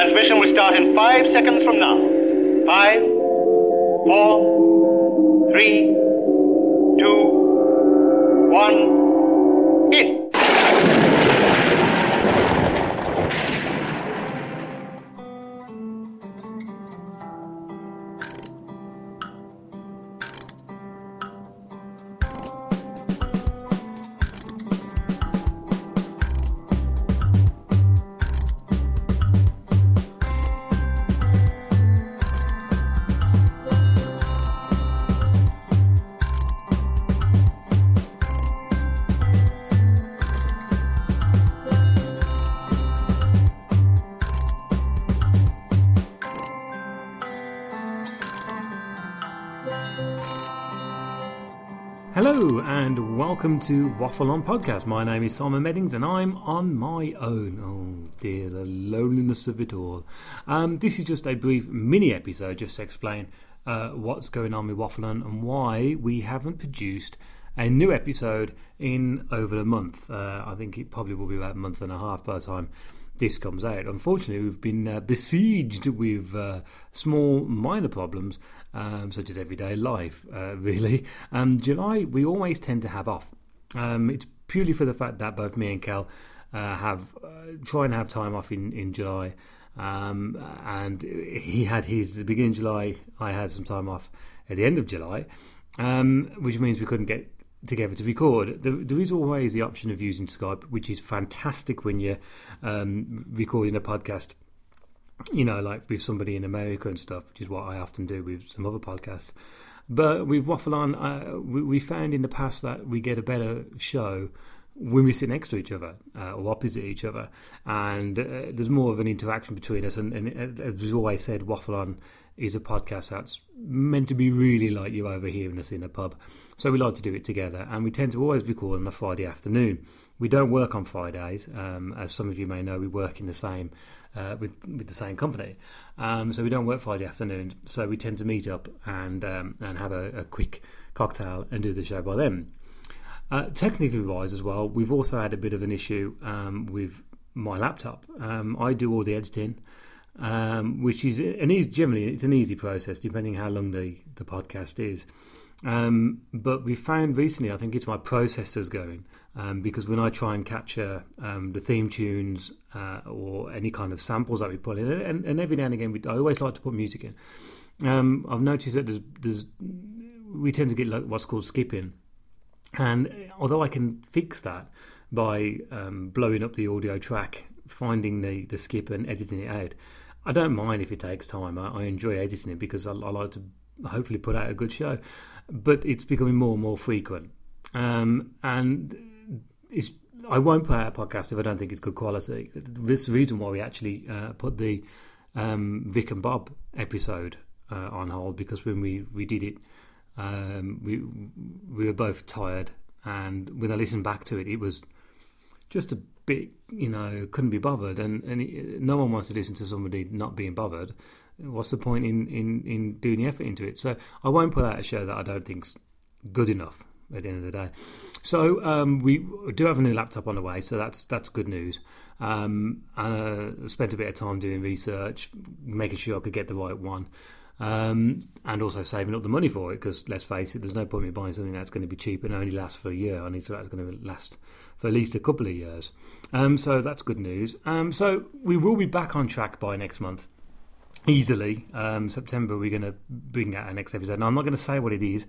Transmission will start in five seconds from now. Five, four, three, two, one, in. And welcome to Waffle On Podcast. My name is Simon Meddings and I'm on my own. Oh dear, the loneliness of it all. Um, this is just a brief mini episode just to explain uh, what's going on with Waffle On and why we haven't produced a new episode in over a month. Uh, I think it probably will be about a month and a half by the time this comes out. Unfortunately, we've been uh, besieged with uh, small, minor problems, um, such as everyday life, uh, really. Um, July, we always tend to have off. Um, it's purely for the fact that both me and Kel uh, have uh, try and have time off in, in July. Um, and he had his at the beginning of July, I had some time off at the end of July, um, which means we couldn't get together to record. There, there is always the option of using Skype, which is fantastic when you're um, recording a podcast. You know, like with somebody in America and stuff, which is what I often do with some other podcasts. But with Waffle On, uh, we, we found in the past that we get a better show when we sit next to each other uh, or opposite each other, and uh, there's more of an interaction between us. And, and uh, as we've always said, Waffle On is a podcast that's meant to be really like you overhearing us in a pub. So we like to do it together, and we tend to always record on a Friday afternoon. We don't work on Fridays, um, as some of you may know. We work in the same uh, with with the same company, um, so we don't work Friday afternoons. So we tend to meet up and um, and have a, a, quick cocktail and do the show by then. Uh, technically wise as well, we've also had a bit of an issue um, with my laptop. Um, I do all the editing um, which is an easy, generally it's an easy process depending how long the, the podcast is. Um, but we found recently, I think it's my processors going um, because when I try and capture um, the theme tunes uh, or any kind of samples that we put in, and, and every now and again, we, I always like to put music in. Um, I've noticed that there's, there's, we tend to get like what's called skipping, and although I can fix that by um, blowing up the audio track, finding the, the skip and editing it out, I don't mind if it takes time. I, I enjoy editing it because I, I, like to hopefully put out a good show. But it's becoming more and more frequent, um, and it's. I won't put out a podcast if I don't think it's good quality. This is the reason why we actually uh, put the um, Vic and Bob episode uh, on hold because when we, we did it, um, we we were both tired, and when I listened back to it, it was just a bit, you know, couldn't be bothered, and and no one wants to listen to somebody not being bothered. What's the point in, in, in doing the effort into it? So I won't put out a show that I don't think's good enough at the end of the day. So um, we do have a new laptop on the way, so that's that's good news. Um, and uh, spent a bit of time doing research, making sure I could get the right one, um, and also saving up the money for it. Because let's face it, there's no point in buying something that's going to be cheap and only last for a year. I need something that's going to last for at least a couple of years. Um, so that's good news. Um, so we will be back on track by next month. Easily, um, September, we're going to bring out our next episode. Now, I'm not going to say what it is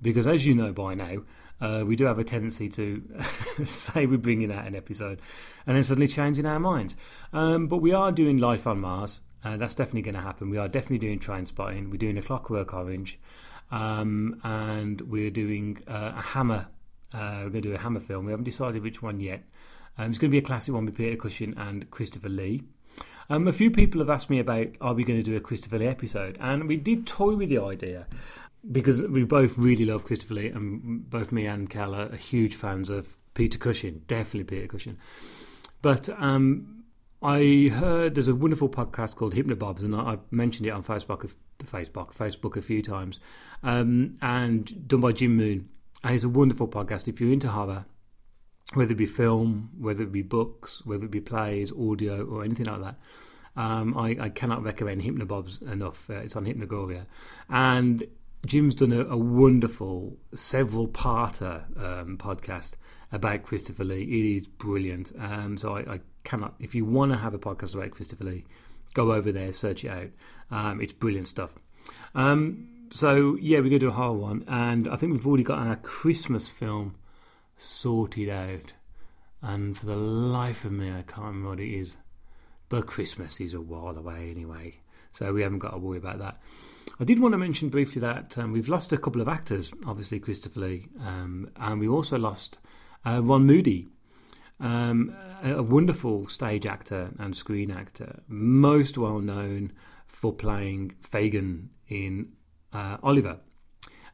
because, as you know by now, uh, we do have a tendency to say we're bringing out an episode and then suddenly changing our minds. Um, but we are doing Life on Mars. Uh, that's definitely going to happen. We are definitely doing Trainspotting. We're doing A Clockwork Orange. Um, and we're doing uh, a Hammer uh, we're going to do a Hammer film. We haven't decided which one yet. Um, it's going to be a classic one with Peter Cushing and Christopher Lee. Um, a few people have asked me about are we going to do a Christopher Lee episode, and we did toy with the idea because we both really love Christopher Lee, and both me and Kel are huge fans of Peter Cushing, definitely Peter Cushing. But um, I heard there's a wonderful podcast called Hypnobobs, and I've mentioned it on Facebook, Facebook, Facebook a few times, um, and done by Jim Moon. And it's a wonderful podcast if you're into horror, whether it be film, whether it be books, whether it be plays, audio, or anything like that. Um, I, I, cannot recommend Hypnobobs enough. Uh, it's on Hypnogoria. And Jim's done a, a wonderful several parter um, podcast about Christopher Lee. It is brilliant. Um, so I, I, cannot, if you want to have a podcast about Christopher Lee, go over there, search it out. Um, it's brilliant stuff. Um, so yeah, we're going to do a whole one, and I think we've already got our Christmas film sorted out. And for the life of me, I can't remember what it is. But Christmas is a while away anyway, so we haven't got to worry about that. I did want to mention briefly that um, we've lost a couple of actors, obviously Christopher Lee, um, and we also lost uh, Ron Moody, um, a, wonderful stage actor and screen actor, most well known for playing Fagin in uh, Oliver,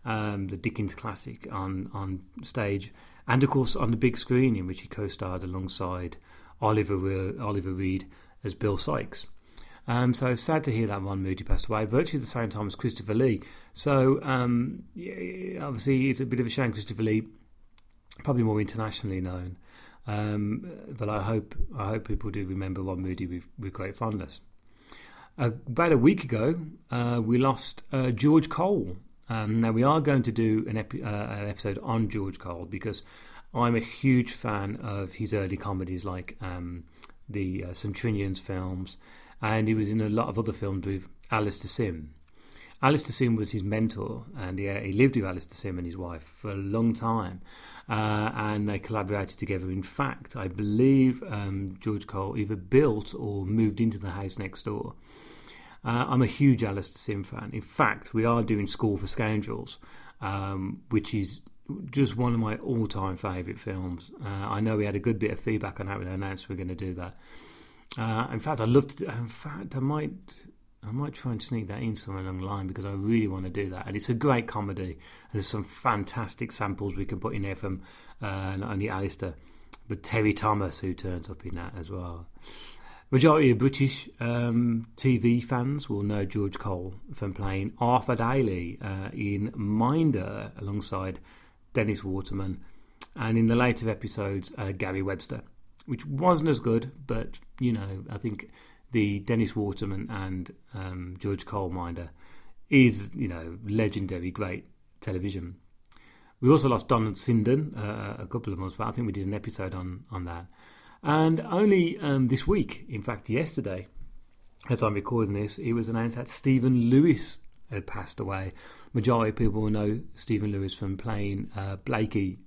um, the Dickens classic on on stage, and of course on the big screen in which he co-starred alongside Oliver uh, Oliver Reed as Bill Sikes. Um, so sad to hear that Ron Moody passed away, virtually the same time as Christopher Lee. So um, obviously it's a bit of a shame. Christopher Lee, probably more internationally known, um, but I hope I hope people do remember Ron Moody with, with great fondness. Uh, about a week ago, uh, we lost uh, George Cole. Um, now we are going to do an, epi- uh, an, episode on George Cole because I'm a huge fan of his early comedies, like um, the uh, St films, and he was in a lot of other films with Alastair Sim. Alastair Sim was his mentor, and he, he lived with Alastair Sim and his wife for a long time, uh, and they collaborated together. In fact, I believe um, George Cole either built or moved into the house next door. Uh, I'm a huge Alastair Sim fan. In fact, we are doing School for Scoundrels, um, which is just one of my all-time favourite films. Uh, I know we had a good bit of feedback on that when I announced we are going to do that. Uh, in fact, I'd love to. In fact, I might. I might try and sneak that in somewhere along the line because I really want to do that. And it's a great comedy. And there's some fantastic samples we can put in there from uh, not only Alastair, but Terry Thomas, who turns up in that as well. Majority of British um, TV fans will know George Cole from playing Arthur Daley uh, in Minder alongside Dennis Waterman, and in the later episodes, uh, Gary Webster which wasn't as good, but you know, I think the Dennis Waterman and um, George Cole Minder is you know legendary, great television. We also lost Donald Sinden uh, a couple of months back. I think we did an episode on on that, and only um, this week, in fact, yesterday, as I'm recording this, it was announced that Stephen Lewis had passed away. Majority of people will know Stephen Lewis from playing uh, Blakey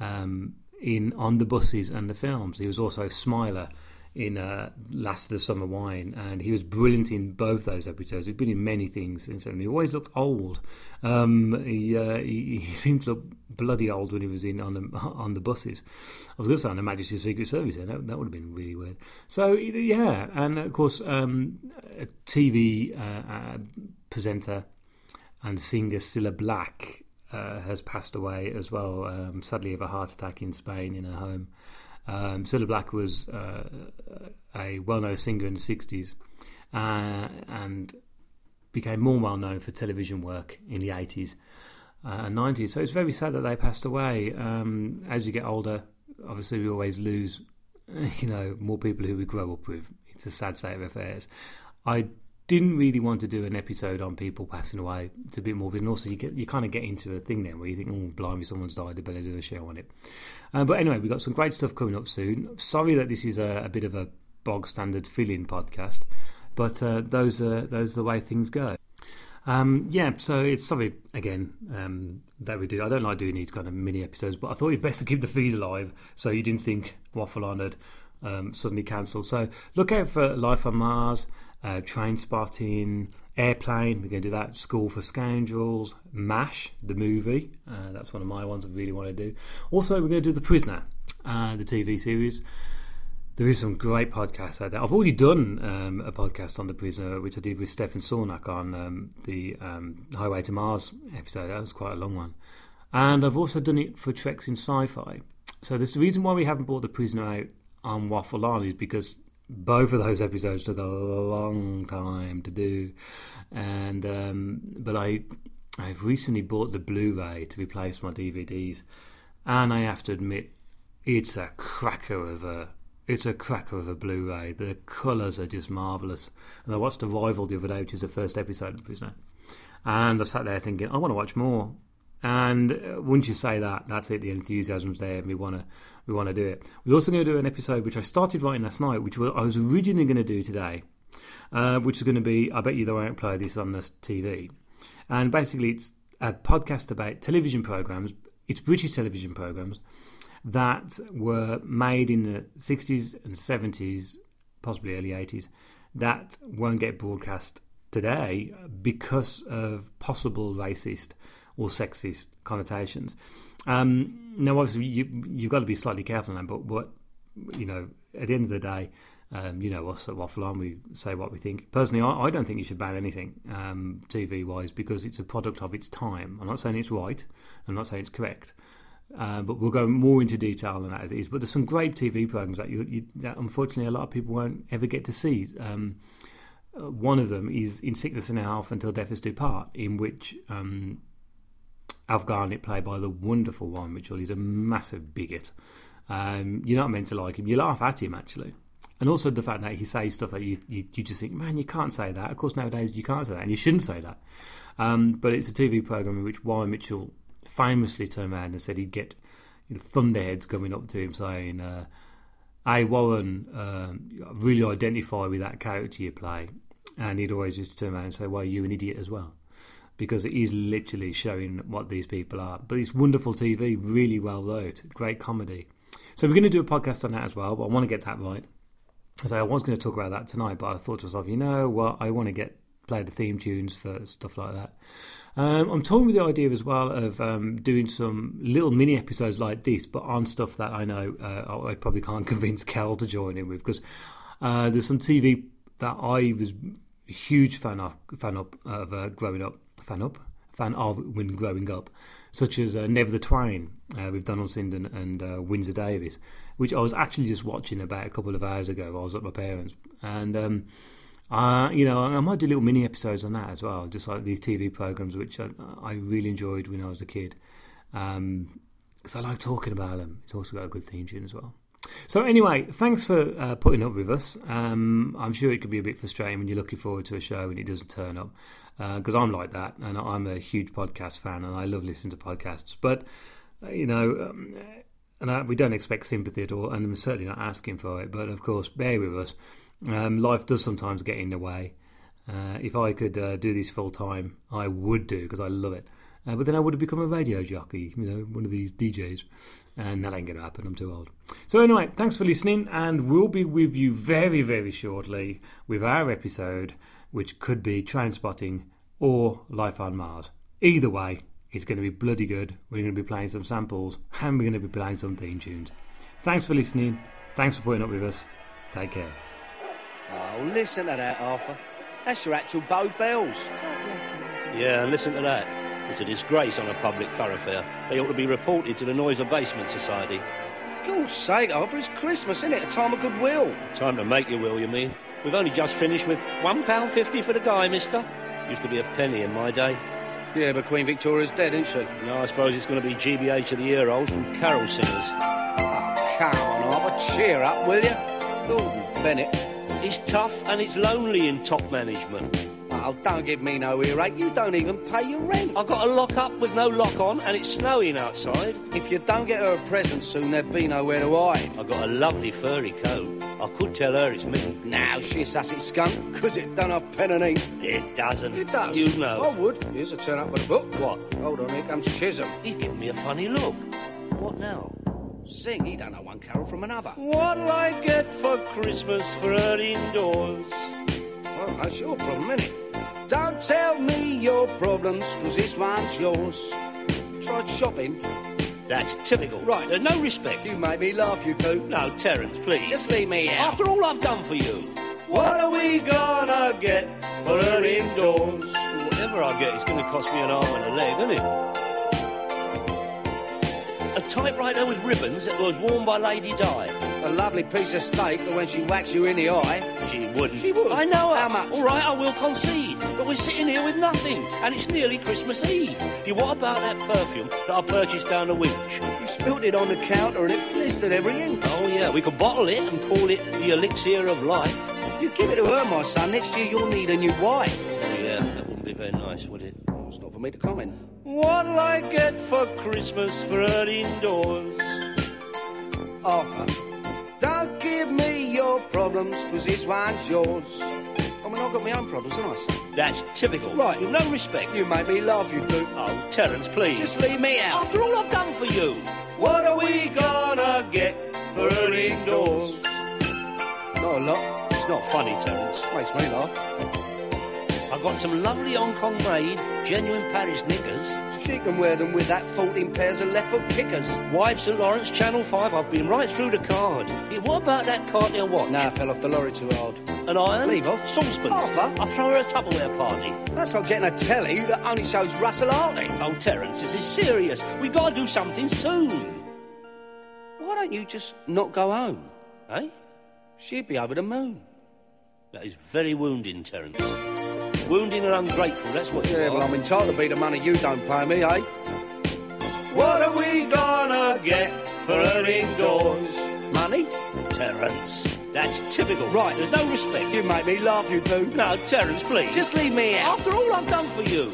um, in on the buses and the films. He was also Smiler in uh, Last of the Summer Wine, and he was brilliant in both those episodes. He'd been in many things then. He always looked old. Um, he, uh, he, he seemed to look bloody old when he was in on the on the buses. I was going to say on the Majesty's Secret Service. That, that would have been really weird. So yeah, and of course, um, a TV uh, uh, presenter and singer Cilla Black uh, has passed away as well, um, sadly of a heart attack in Spain in her home. Um, Cilla Black was uh, a well-known singer in the 60s uh, and became more well-known for television work in the 80s uh, and 90s. So it's very sad that they passed away. Um, as you get older, obviously we always lose, you know, more people who we grow up with. It's a sad state of affairs. I didn't really want to do an episode on people passing away. It's a bit morbid, and also you get you kind of get into a thing there where you think, "Oh, blimey, someone's died. I better do a show on it." Uh, but anyway, we've got some great stuff coming up soon. Sorry that this is a, a bit of a bog standard fill-in podcast, but uh, those are those are the way things go. Um, yeah, so it's something again um, that we do. I don't like doing these kind of mini episodes, but I thought it'd best to keep the feed alive, so you didn't think Waffle On had um, suddenly cancelled. So look out for Life on Mars uh, Train Spotting, Airplane. We're going to do that. School for Scoundrels, MASH, the movie. Uh, that's one of my ones I really want to do. Also, we're going to do The Prisoner, uh, the TV series. There is some great podcasts out there. I've already done um, a podcast on The Prisoner, which I did with Stefan Sornak on um, the um, Highway to Mars episode. That was quite a long one. And I've also done it for Treks in Sci Fi. So, there's the reason why we haven't brought The Prisoner out on Waffle On is because both of those episodes took a long time to do, and um, but I I've recently bought the Blu-ray to replace my DVDs, and I have to admit it's a cracker of a It's a cracker of a Blu-ray. The colours are just marvellous. And I watched Arrival the other day, which is the first episode of Prisoner. And I sat there thinking, I want to watch more. And uh, once you say that, that's it. The enthusiasm's there, and we want to we want to do it. We're also going to do an episode which I started writing last night, which I was originally going to do today, uh, which is going to be. I bet you they won't play this on this TV. And basically, it's a podcast about television programs. It's British television programs that were made in the 60s and 70s, possibly early 80s, that won't get broadcast today because of possible racist or sexist connotations. Um, now, obviously, you, you've got to be slightly careful that, but what, you know, at the end of the day, um, you know, us at Waffle On, we say what we think. Personally, I, I don't think you should ban anything um, TV wise because it's a product of its time. I'm not saying it's right, I'm not saying it's correct. Uh, but we'll go more into detail than that as it is. But there's some great TV programs that, you, you, that unfortunately a lot of people won't ever get to see. Um, uh, one of them is In Sickness and Health Until Death Us Do Part, in which um, Alf Garnett, played by the wonderful Warren Mitchell, is a massive bigot. Um, you're not meant to like him. You laugh at him, actually. And also the fact that he says stuff that you, you, you just think, man, you can't say that. Of course, nowadays you can't say that, and you shouldn't say that. Um, but it's a TV program in which Warren Mitchell famously turned around and said he'd get you know, thunderheads coming up to him saying, uh, "Hey Warren, uh, really identify with that character you play," and he'd always just turn around and say, "Well, you an idiot as well." Because it is literally showing what these people are. But it's wonderful TV, really well wrote, great comedy. So we're going to do a podcast on that as well, but I want to get that right. So I was going to talk about that tonight, but I thought to myself, you know what, I want to get play the theme tunes for stuff like that. Um, I'm toying with the idea as well of um, doing some little mini episodes like this, but on stuff that I know uh, I probably can't convince Kel to join in with because uh, there's some TV that I was a huge fan of, fan of uh, growing up, fan up, fan of when growing up, such as uh, Never the Twain uh, with Donald Sinden and uh, Windsor Davies, which I was actually just watching about a couple of hours ago. I was at my parents' and. Um, uh, you know, I might do little mini episodes on that as well, just like these TV programs, which I, I really enjoyed when I was a kid. Because um, I like talking about them. It's also got a good theme tune as well. So anyway, thanks for uh, putting up with us. Um, I'm sure it can be a bit frustrating when you're looking forward to a show and it doesn't turn up, because uh, I'm like that, and I'm a huge podcast fan, and I love listening to podcasts. But uh, you know, um, and I, we don't expect sympathy at all, and I'm certainly not asking for it. But of course, bear with us. Um, life does sometimes get in the way. Uh, if I could uh, do this full time, I would do because I love it. Uh, but then I would have become a radio jockey, you know, one of these DJs. And that ain't going to happen. I'm too old. So, anyway, thanks for listening. And we'll be with you very, very shortly with our episode, which could be Train Spotting or Life on Mars. Either way, it's going to be bloody good. We're going to be playing some samples and we're going to be playing some theme tunes. Thanks for listening. Thanks for putting up with us. Take care. Oh, listen to that, Arthur. That's your actual Bow Bells. God bless you. Yeah, and listen to that. It's a disgrace on a public thoroughfare. They ought to be reported to the Noise Abatement Society. God's sake, Arthur, it's Christmas, isn't it? A time of goodwill. Time to make your will, you mean? We've only just finished with £1.50 for the guy, mister. Used to be a penny in my day. Yeah, but Queen Victoria's dead, isn't she? No, I suppose it's going to be GBH of the Year olds and carol singers. Oh, come on, Arthur, cheer up, will you? Gordon Bennett. It's tough and it's lonely in top management. Oh, don't give me no earache. You don't even pay your rent. I've got a lock up with no lock on and it's snowing outside. If you don't get her a present soon, there'll be nowhere to hide. I've got a lovely furry coat. I could tell her it's me. Now she's a sassy skunk, 'cause it done off pen and ink. It doesn't. It does. You know. I would. Here's a turn up for the book. What? Hold on, here comes Chisholm. He's giving me a funny look. What now? Sing, he don't know one carol from another. What'll I get for Christmas for her indoors? Well, that's your problem, innit? Don't tell me your problems, 'cause this one's yours. Tried shopping? That's typical. Right. There's no respect. You made me laugh, you do. No, Terence, please. Just leave me out. After all I've done for you, what are we gonna get for her indoors? Whatever I get, it's to cost me an arm and a leg, isn't it? A typewriter with ribbons that was worn by Lady Di. A lovely piece of steak that when she whacks you in the eye, wouldn't. She would. I know. How much? All right, I will concede. But we're sitting here with nothing, and it's nearly Christmas Eve. You what about that perfume that I purchased down the winch? You spilled it on the counter and it blistered every inch. Oh yeah, we could bottle it and call it the elixir of life. You give it to her, my son. Next year you'll need a new wife. Oh, yeah, that wouldn't be very nice, would it? Oh, it's not for me to comment. What'll I get for Christmas for her indoors? Arthur, don't give me your problems, cause this one's yours. I mean, I've got my own problems, haven't I, son? That's typical. Right. With no respect. You make me laugh, you do. Oh, Terence, please. Just leave me out. After all I've done for you. What are we gonna get for her indoors? Not a lot. It's not funny, Terence. Makes me laugh. I've got some lovely Hong Kong made, genuine Paris knickers. She can wear them with that 14 pairs of left foot kickers. Yves St Laurent, Chanel 5, I've been right through the card. Yeah, what about that Cartier watch? Nah, I fell off the lorry too hard. An iron? Leave off. Saucepan. Arthur? I'll throw her a Tupperware party. That's like getting a telly that only shows Russell Harty. Oh, Terence, this is serious. we got to do something soon. Why don't you just not go home? Eh? She'd be over the moon. That is very wounding, Terence. Wounding and ungrateful, that's what you Yeah, are. well, I'm entitled to be the money you don't pay me, eh? What are we gonna get for her indoors? Money? Terence, that's typical. Right. There's no respect. You make me laugh, you do. No, Terence, please. Just leave me out. After all I've done for you.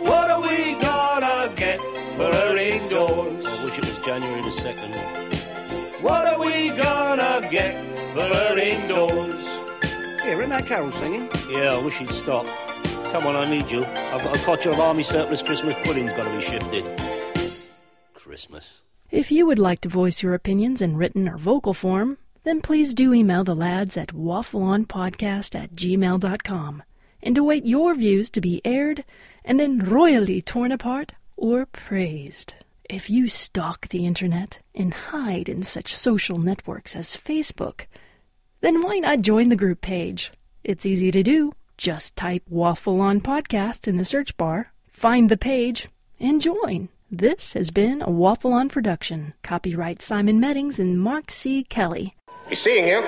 What are we gonna get for her indoors? I wish it was January the 2nd. What are we gonna get for her indoors? Yeah, isn't that Carol singing? Yeah, I wish he'd stop. Come on, I need you. I've got a cotcher of army surplus Christmas pudding's got to be shifted. Christmas. If you would like to voice your opinions in written or vocal form, then please do email the lads at waffleonpodcast at gmail.com and await your views to be aired and then royally torn apart or praised. If you stalk the internet and hide in such social networks as Facebook, then why not join the group page? It's easy to do. Just type Waffle On Podcast in the search bar, find the page, and join. This has been a Waffle On production. Copyright Simon Meddings and Mark C. Kelly. Be seeing you.